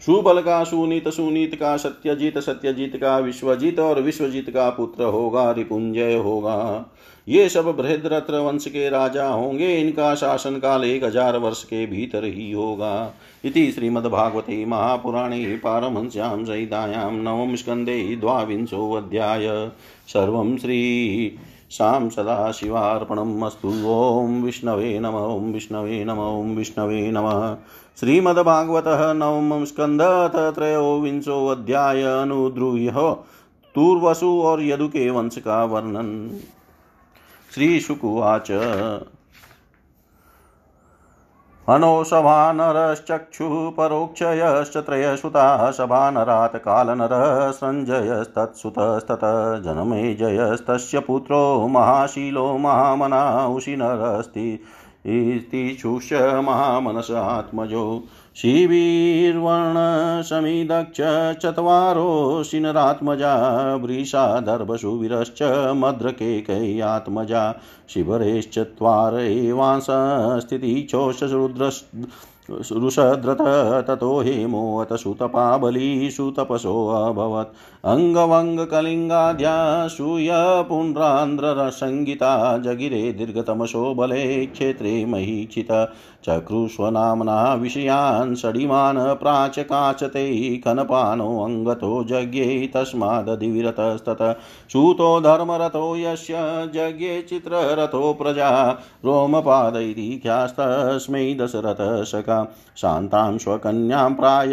सुबल का सुनीत सुनीत का सत्यजीत सत्यजीत का विश्वजीत और विश्वजीत का पुत्र होगा, रिपुंजय होगा। ये सब बृहद्रथ वंश के राजा होंगे, इनका शासन काल एक हज़ार वर्ष के भीतर ही होगा। इति श्रीमद्भागवते महापुराणे पारमहंस्यां सहितायां नवम स्कन्धे द्वाविंशोऽध्याय सर्वं श्री शां सदाशिवार्पणम् अस्तु। ॐ विष्णवे नम, ॐ विष्णवे नम, ॐ विष्णवे नमः। श्रीमद्भागवतः नवम स्कंद त्रयोविंशोऽध्याय अनुद्रूह्य तूर्वसु और यदु के वंश का वर्णन। श्रीशुकुवाच। अनोसभानरश्चक्षुः परोक्षयश्च त्रयसुताः सभानरात् कालनरः सञ्जयस्तत्सुतस्तत जनमेजयस्तस्य पुत्रो महाशीलो महामना उशिनरस्ति इतिचुष शुषमामनसात्मजो आत्मजो शिवीर्वर्णशमिदक्ष चत्वारो शिनरात्मजा वृषादर्भसुवीरश्च मद्रकेकयात्मजा शिवरेश्चत्वार एवांसस्थितिचोषरुद्रस् रुषद्रत ततो हेमोऽत सुतपाबलीषु तपसोऽभवत् अङ्गवङ्गकलिङ्गाद्या सूय पुण्ड्रान्ध्रसङ्गीता जगिरे दीर्घतमसो बले क्षेत्रे महीक्षित। चक्रुष्वनाम्ना विषयान् षडिमान् प्राचकाचते खनपानोऽङ्गतो जज्ञे तस्मादधिविरतस्तत। सूतो धर्मरथो यस्य जज्ञे चित्ररथो प्रजा। रोमपादैरीख्यास्तस्मै दशरथशका शान्तां स्वकन्यां प्राय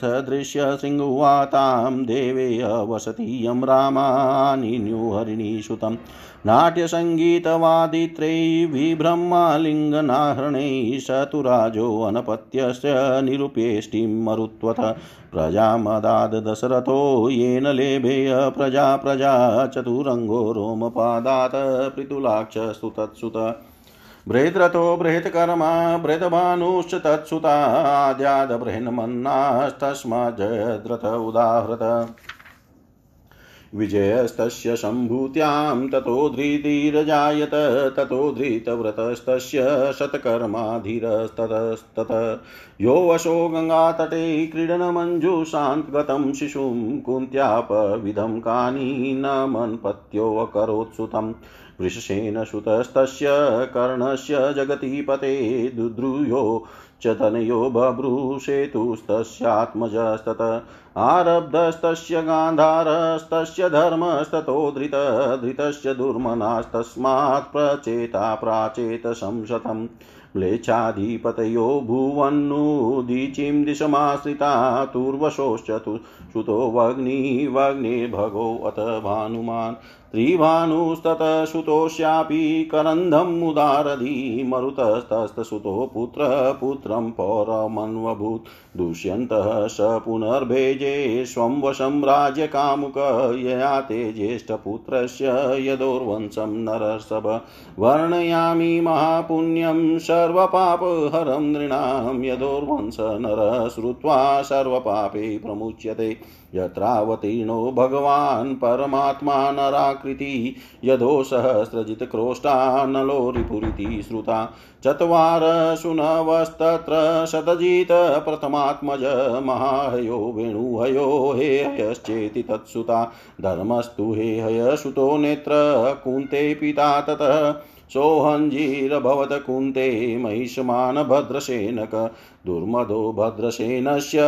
सदृश्य शृङ्गुवातां देवे वसति यं रामानिन्युहरिणीसुतम् नाट्यसङ्गीतवादित्रैर्विब्रह्मालिङ्गनाहरणैः शतुराजोऽनपत्यस्य निरुपेष्टिं मरुत्वथ। प्रजामदाद दशरथो येन लेभेय प्रजा प्रजा चतुरङ्गो रोमपादात् पृथुलाक्षस्तु तत्सुत बृहद्रथो बृहत्कर्मा बृहद्भानुश्च तत्सुताद्यादबृहन्मन्नास्तस्माज्जयद्रथ उदाहृत। विजयस्तस्य सम्भूत्यां ततो धृतिरजायत, ततो धृतव्रतस्तस्य शतकर्माधीरस्ततस्तत। यो वशो गङ्गातटे क्रीडनमञ्जुषान्तगतं शिशुं कुन्त्यापविधं कानि न मन्पत्योऽकरोत्सुतं। वृषसेनसुतस्तस्य कर्णस्य जगतीपते दुद्रुयो च तनयो बभ्रूषेतुस्तस्यात्मजस्तत आरब्धस्तस्य गान्धारस्तस्य धर्मस्ततो धृत धृतस्य दुर्मनास्तस्मात् प्रचेता प्राचेतसंशतम् म्लेच्छाधिपतयो भुवन्नुदीचिं दिशमाश्रिता तुर्वशोश्च तु सुतो वग्निर्भगोऽथ भानुमान्। त्रिभानुस्ततः सुतोष्यापि करन्धमुदारधि मरुतस्तस्तसुतो पुत्र पुत्रं पौरमन्वभूत्। दुष्यन्तः स पुनर्भेजे स्वं वशं राज्यकामुक यया ते ज्येष्ठपुत्रस्य यदोर्वंशं नरसभ वर्णयामि महापुण्यं सर्वपापहरं नृणां यदोर्वंश नरः श्रुत्वा सर्वपापे प्रमुच्यते। यत्रावतीर्णो भगवान् परमात्मा नराकृति, यदो सहस्रजितक्रोष्टानलो रिपुरिति श्रुता। चत्वारशुनवस्तत्र शतजित प्रथमात्मज महाहयो वेणुहयो हे हयश्चेति तत्सुता। धर्मस्तु हे हयसुतो नेत्र, कुन्ते पिता ततः। सोऽहञ्जीरभवत कुन्ते महिषमानभद्रसेनक दुर्मदो भद्रसेनस्य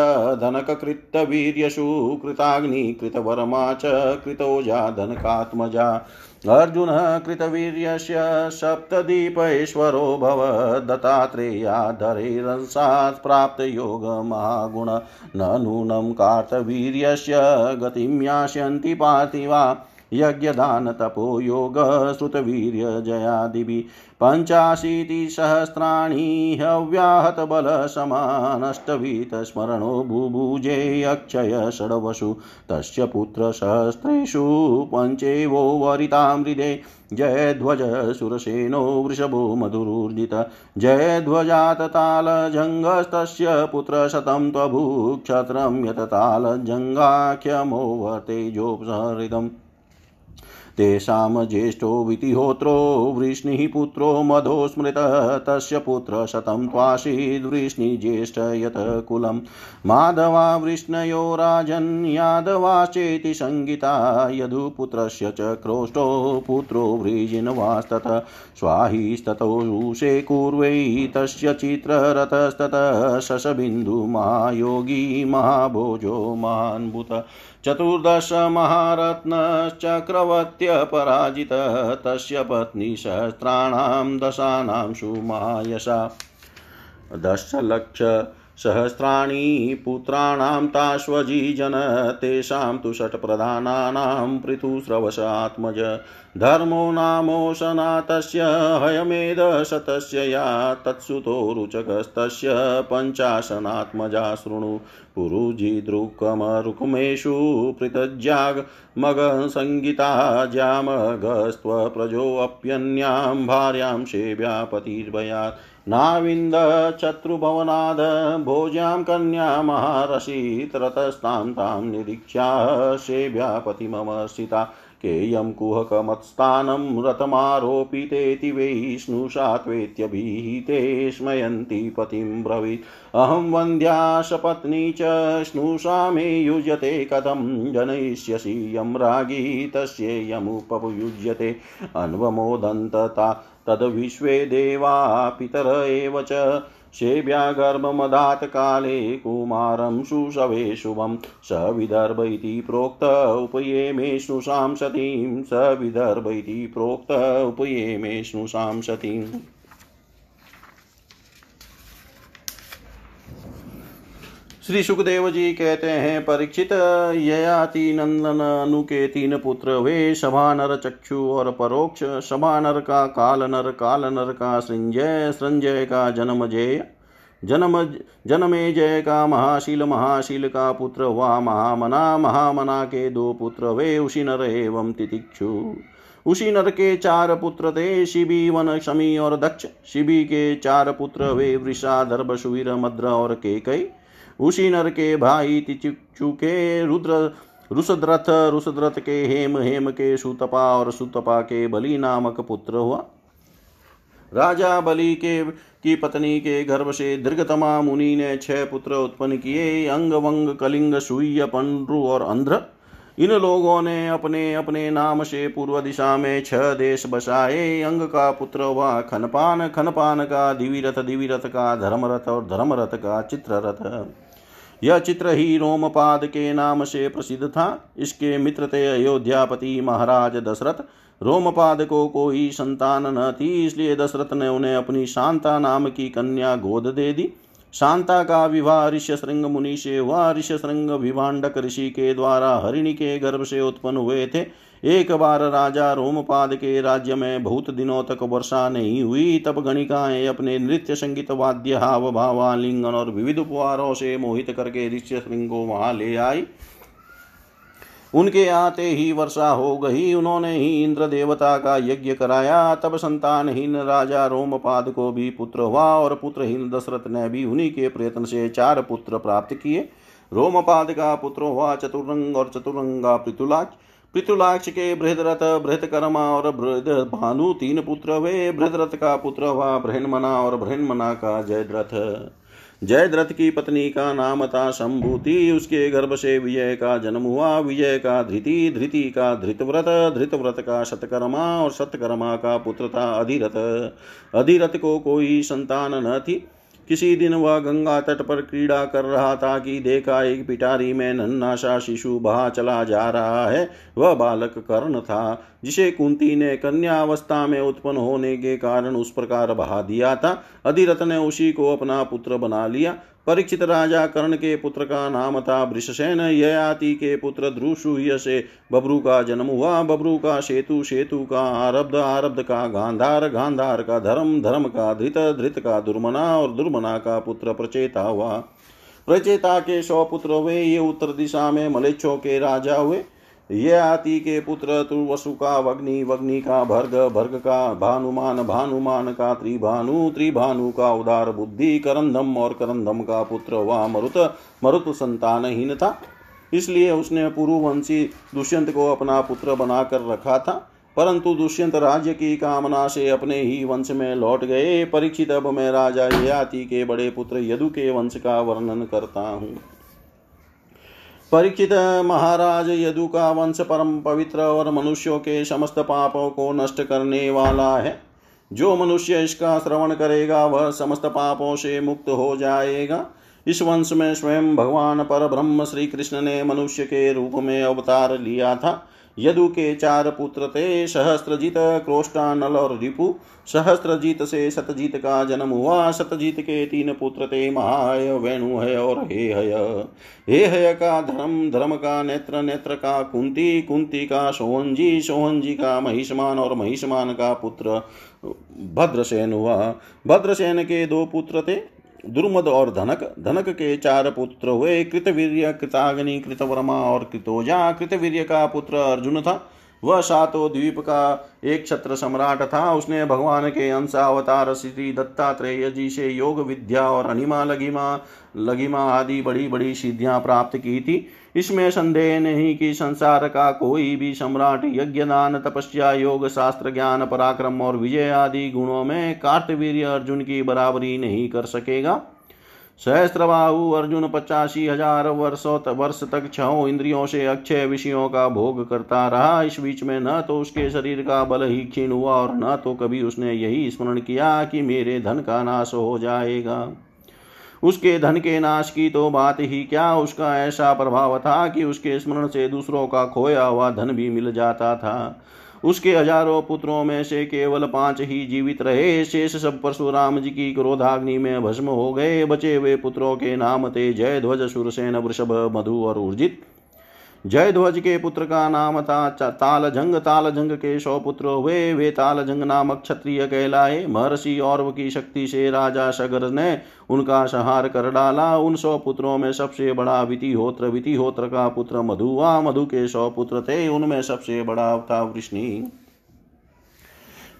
धनककृतवीर्यषु कृताग्निकृतवर्मा च कृतोजा धनकात्मजा। अर्जुनः कृतवीर्यस्य सप्तदीपेश्वरो भव दत्तात्रेयाधरैरंसात् प्राप्तयोगमहागुण न नूनं कार्तवीर्यस्य गतिं यास्यन्ति पार्थिवा। यज्ञदानतपो योगश्रुतवीर्यजयादिभिः पञ्चाशीतिसहस्राणि हव्याहतबलसमानष्टवीतस्मरणो बुभुजे अक्षय षड्वसु। तस्य पुत्रसहस्रेषु पञ्चेवो वरितामृदे। जयध्वज सुरसेनो वृषभो मधुरूर्जित। जयध्वजाततालजङ्गस्तस्य पुत्रशतं त्वभूक्षत्रं यततालजङ्गाख्यमो वर्तेजोपसहृतम् तेषां ज्येष्ठो वितिहोत्रो वृष्णिः पुत्रो मधो स्मृत, तस्य पुत्रशतं त्वासीद्वृष्णिज्येष्ठ यत् कुलं। माधवा वृष्णयो राजन् यादवाश्चेति सङ्गीता, यदुपुत्रस्य च क्रोष्टो पुत्रो वृजिनवास्ततः स्वाहिस्ततो रुषे पूर्वै तस्य चित्ररथस्ततः। शशबिन्दुमायोगी महाभोजो महान्भुत चतुर्दश महारत्नश्चक्रवर्त्यपराजितः तस्य पत्नी सहस्राणां दशानां सुमायसा दशलक्ष सहस्राणि पुत्राणां ताश्वजीजन तेषां तु षट्प्रधानानां पृथुस्रवशात्मज धर्मो नामोशना तस्य हयमेधशतस्य या तत्सुतो रुचकस्तस्य पञ्चाशनात्मजा शृणु। पुरुजिदृक्कमरुक्मेषु पृतज्जागमगसङ्गिता ज्यामगस्त्वप्रजोऽप्यन्यां, भार्यां सेव्यापतिर्भयात् नाविन्दचत्रुभवनाद भोज्यां कन्या महारसीत् रतस्तां तां निरीक्षा सेव्यापतिममर्षिता केयं कुहकमत्स्थानं रथमारोपितेति वै स्नुषा त्वेत्यभिहिते स्मयन्ति पतिं ब्रवीत्। अहं वन्द्या सपत्नी च, स्नुषा मे युज्यते, कथं जनयिष्यसि यं रागी, तस्येयमुपयुज्यते। अन्वमोदन्तता तद्विश्वे देवा पितर एव च। सेव्यागर्भमदात् काले कुमारं शुशवे शुभं। स विदर्भ इति प्रोक्त उपये मे स्नुषां सतीं स विदर्भ इति प्रोक्त उपये मे स्नुषां सतीम् श्री सुखदेव जी कहते हैं परीक्षित ययाति नंदन अनु के तीन पुत्र वे सभानर चक्षु और परोक्ष सभानर का काल नर काल नर का संजय संजय का जन्म जय, जन्म, जन्मे जय का महाशील महाशील का पुत्र वा महामना महामना के दो पुत्र वे उसी नर एवं तितिक्षु। उसी नर के चार पुत्र थे, शिबी, वन, शमी और दक्ष। शिबी के चार पुत्र वे वृषा दर्भ सुवीर, मद्र और केकई। उसी नर के भाई तिचु के रुद्र, रुसद्रथ रुसद्रथ के हेम हेम के सुतपा और सुतपा के बलि नामक पुत्र हुआ। राजा बलि के, की पत्नी के गर्भ से दीर्घतमा मुनि ने छह पुत्र उत्पन्न किए अंग वंग कलिंग सुय पंड्रु और अंध्र। इन लोगों ने अपने अपने नाम से पूर्व दिशा में छह देश बसाए। अंग का पुत्र हुआ खनपान खनपान का दिविरथ दिविरथ का धर्मरथ और धर्मरथ का चित्ररथ। यह चित्र ही रोमपाद के नाम से प्रसिद्ध था। इसके मित्र थे अयोध्यापति महाराज दशरथ रोमपाद को कोई संतान न थी, इसलिए दशरथ ने उन्हें अपनी शांता नाम की कन्या गोद दे दी। शांता का विवाह ऋष्यशृंग मुनि से हुआ। ऋष्यशृंग विभाडक ऋषि के द्वारा हरिणी के गर्भ से उत्पन्न हुए थे। एक बार राजा रोमपाद के राज्य में बहुत दिनों तक वर्षा नहीं हुई, तब गणिकाएँ अपने नृत्य संगीत, वाद्य, हाव, भावालिंगन और विविध उपहारों से मोहित करके ऋष्य श्रृंग वहाँ ले आई। उनके आते ही वर्षा हो गई, उन्होंने ही इंद्र देवता का यज्ञ कराया। तब संतानहीन राजा रोमपाद को भी पुत्र हुआ और पुत्रहीन दशरथ ने भी उन्हीं के प्रयत्न से चार पुत्र प्राप्त किए। रोमपाद का पुत्र हुआ चतुरंग और चतुरंगा पृथुलाच पृथुलाक्ष के बृहदरथ बृहदकर्मा और बृहद भानु तीन पुत्र वे बृहदरथ का पुत्र हुआ बृहन्मना और बृहन्मना का जयद्रथ। जयद्रथ की पत्नी का नाम था शंभूति। उसके गर्भ से विजय का जन्म हुआ। विजय का धृति धृति का धृतव्रत धृतव्रत का शतकर्मा और शतकर्मा का पुत्र था अधिरथ। अधिरथ को कोई संतान न थी। किसी दिन वह गंगा तट पर क्रीड़ा कर रहा था कि देखा एक पिटारी में नन्ना सा शिशु बहा चला जा रहा है। वह बालक कर्ण था, जिसे कुंती ने कन्या अवस्था में उत्पन्न होने के कारण उस प्रकार बहा दिया था। अधिरथ ने उसी को अपना पुत्र बना लिया। परीक्षित राजा कर्ण के पुत्र का नाम था वृषसेन ययाति के पुत्र ध्रुसूय से बबरू का जन्म हुआ। बबरू का सेतु सेतु का आरब्ध आरब्ध का गांधार गांधार का धर्म धर्म का धृत धृत का दुर्मना और दुर्मना का पुत्र प्रचेता हुआ। प्रचेता के सौ पुत्र हुए। ये उत्तर दिशा में मलेच्छों के राजा हुए। ये आति के पुत्र तुर्वसु का वग्नि वग्नि का भर्ग भर्ग का भानुमान भानुमान का त्रिभानु त्रिभानु का उदार बुद्धि, करंदम और करंदम का पुत्र, वह मरुत मरुत संतानहीन था। इसलिए उसने पूर्ववंशी दुष्यंत को अपना पुत्र बनाकर रखा था। परंतु दुष्यंत राज्य की कामना से अपने ही वंश में लौट गए। परीक्षित अब मैं राजा ययाति के बड़े पुत्र, यदु के वंश का वर्णन करता हूँ। परीक्षित महाराज यदु का वंश परम पवित्र और मनुष्यों के समस्त पापों को नष्ट करने वाला है। जो मनुष्य इसका श्रवण करेगा, वह समस्त पापों से मुक्त हो जाएगा। इस वंश में स्वयं भगवान पर ब्रह्म श्री कृष्ण ने मनुष्य के रूप में अवतार लिया था। यदु के चार पुत्र थे सहस्त्रजीत क्रोष्टानल और रिपु। सहस्त्रजीत से सतजीत का जन्म हुआ। सतजीत के तीन पुत्र थे महाय वेणुहय और हे हय। हे हय का धर्म धर्म का नेत्र नेत्र का कुंती कुंती का सोहनजी सोहनजी का महिषमान और महिषमान का पुत्र भद्रसेन हुआ। भद्रसेन के दो पुत्र थे दुर्मद और धनक धनक के चार पुत्र हुए। कृतवीर कृताग्नि, कृतवर्मा और कृतोजा। कृतवीर्य का पुत्र अर्जुन था। वह सातो द्वीप का एक छत्र सम्राट था। उसने भगवान के अंशावतार श्री दत्तात्रेय जी से योग, विद्या और अनिमा लगीमा लगीमा आदि बड़ी बड़ी सिद्धियाँ प्राप्त की थी। इसमें संदेह नहीं कि संसार का कोई भी सम्राट यज्ञ दान तपस्या, योग, शास्त्र, ज्ञान, पराक्रम और विजय आदि गुणों में कार्तवीर अर्जुन की बराबरी नहीं कर सकेगा। सहस्त्रबाहु अर्जुन पचासी हज़ार वर्षों, वर्ष तक छो इंद्रियों से अक्षय विषयों का भोग करता रहा। इस बीच में न तो उसके शरीर का बल ही क्षीण हुआ और न तो कभी उसने यही स्मरण किया कि मेरे धन का नाश हो जाएगा। उसके धन के नाश की तो बात ही क्या? उसका ऐसा प्रभाव था कि उसके स्मरण से दूसरों का खोया हुआ धन भी मिल जाता था। उसके हज़ारों पुत्रों में से केवल पाँच ही जीवित रहे। शेष सब परशुराम जी की क्रोधाग्नि में भस्म हो गए। बचे हुए पुत्रों के नाम थे जय ध्वज सुरसेन, वृषभ, मधु और उर्जित। जय ध्वज के पुत्र का नाम था तालजंग तालजंग के सौ पुत्र हुए। वे तालजंग नामक क्षत्रिय कहलाए। महर्षि और की शक्ति से राजा सगर ने उनका संहार कर डाला। उन सौ पुत्रों में सबसे बड़ा वितिहोत्र वितिहोत्र का पुत्र मधु। हुआ मधु के सौ पुत्र थे। उनमें सबसे बड़ा था वृष्णि।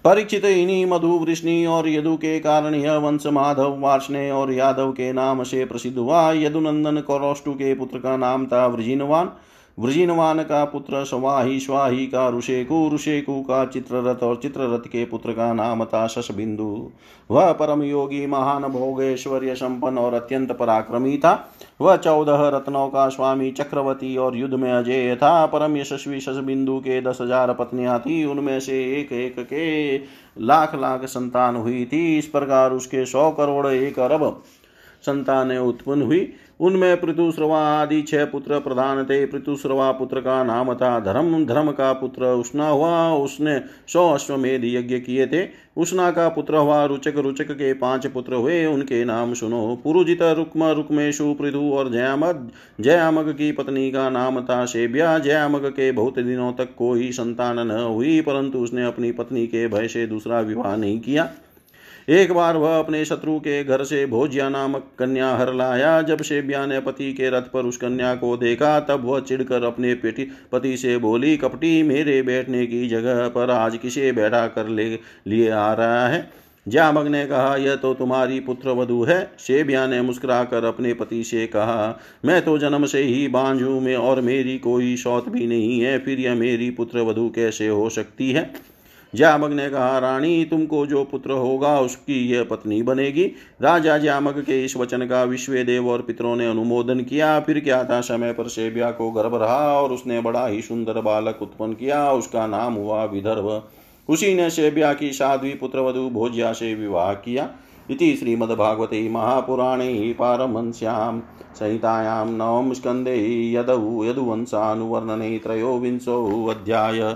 परीक्षित इन्हीं मधु वृष्णि और यदु के कारण यह वंश माधव वार्षणे और यादव के नाम से प्रसिद्ध हुआ। यदुनंदन कौरष्टु के पुत्र का नाम था वृजिनवान। वृजिनवान का पुत्र स्वाही स्वाही का ऋषेकु ऋषेकु का चित्ररथ और चित्ररथ के पुत्र का नाम था शशबिंदु। वह परम योगी, महान भोगेश्वर्य संपन्न और अत्यंत पराक्रमी था। वह चौदह रत्नों का स्वामी, चक्रवर्ती और युद्ध में अजय था। परम यशस्वी शशबिंदु के दस हज़ार पत्नियाँ थी। उनमें से एक एक के लाख लाख संतान हुई थी। इस प्रकार उसके सौ करोड़ एक अरब संतानें उत्पन्न हुई। उनमें पृथुश्रवा आदि छह पुत्र प्रधान थे। पृथुश्रवा पुत्र का नाम था धर्म। धर्म का पुत्र उष्णा हुआ। उसने सौ अश्वमेध यज्ञ किए थे। उष्णा का पुत्र हुआ। रुचक रुचक के पाँच पुत्र हुए। उनके नाम सुनो। पुरुजित, रुक्म, रुक्मेशु, पृथु और जयामग जयामग की पत्नी का नाम था शेब्या जयामग के बहुत दिनों तक कोई संतान न हुई, परंतु उसने अपनी पत्नी के भय से दूसरा विवाह नहीं किया। एक बार वह अपने शत्रु के घर से भोजिया नामक कन्या हर लाया। जब शेबिया ने पति के रथ पर उस कन्या को देखा, तब वह चिढ़कर अपने पेटी पति से बोली, कपटी, मेरे बैठने की जगह पर आज किसे बैठा कर ले लिए आ रहा है? ज्यामग ने कहा, यह तो तुम्हारी पुत्र वधु है। शेबिया ने मुस्कुराकर अपने पति से कहा, मैं तो जन्म से ही बांझू में और मेरी कोई शौत भी नहीं है, फिर यह मेरी पुत्र वधु कैसे हो सकती है? ज्यामग ने कहा, रानी, तुमको जो पुत्र होगा, उसकी यह पत्नी बनेगी। राजा ज्यामग के इस वचन का विश्व देव और पितरों ने अनुमोदन किया। फिर क्या था समय पर सेबिया को गर्भ रहा और उसने बड़ा ही सुंदर बालक उत्पन्न किया। उसका नाम हुआ विदर्भ। उसी ने सेबिया की साध्वी पुत्रवधु भोज्या से विवाह किया। इति श्रीमद्भागवते महापुराणे पारमश्याम संहितायां नवम स्कन्धे यदौ यदुवंशानुवर्णने त्रयोविंशोऽध्याय।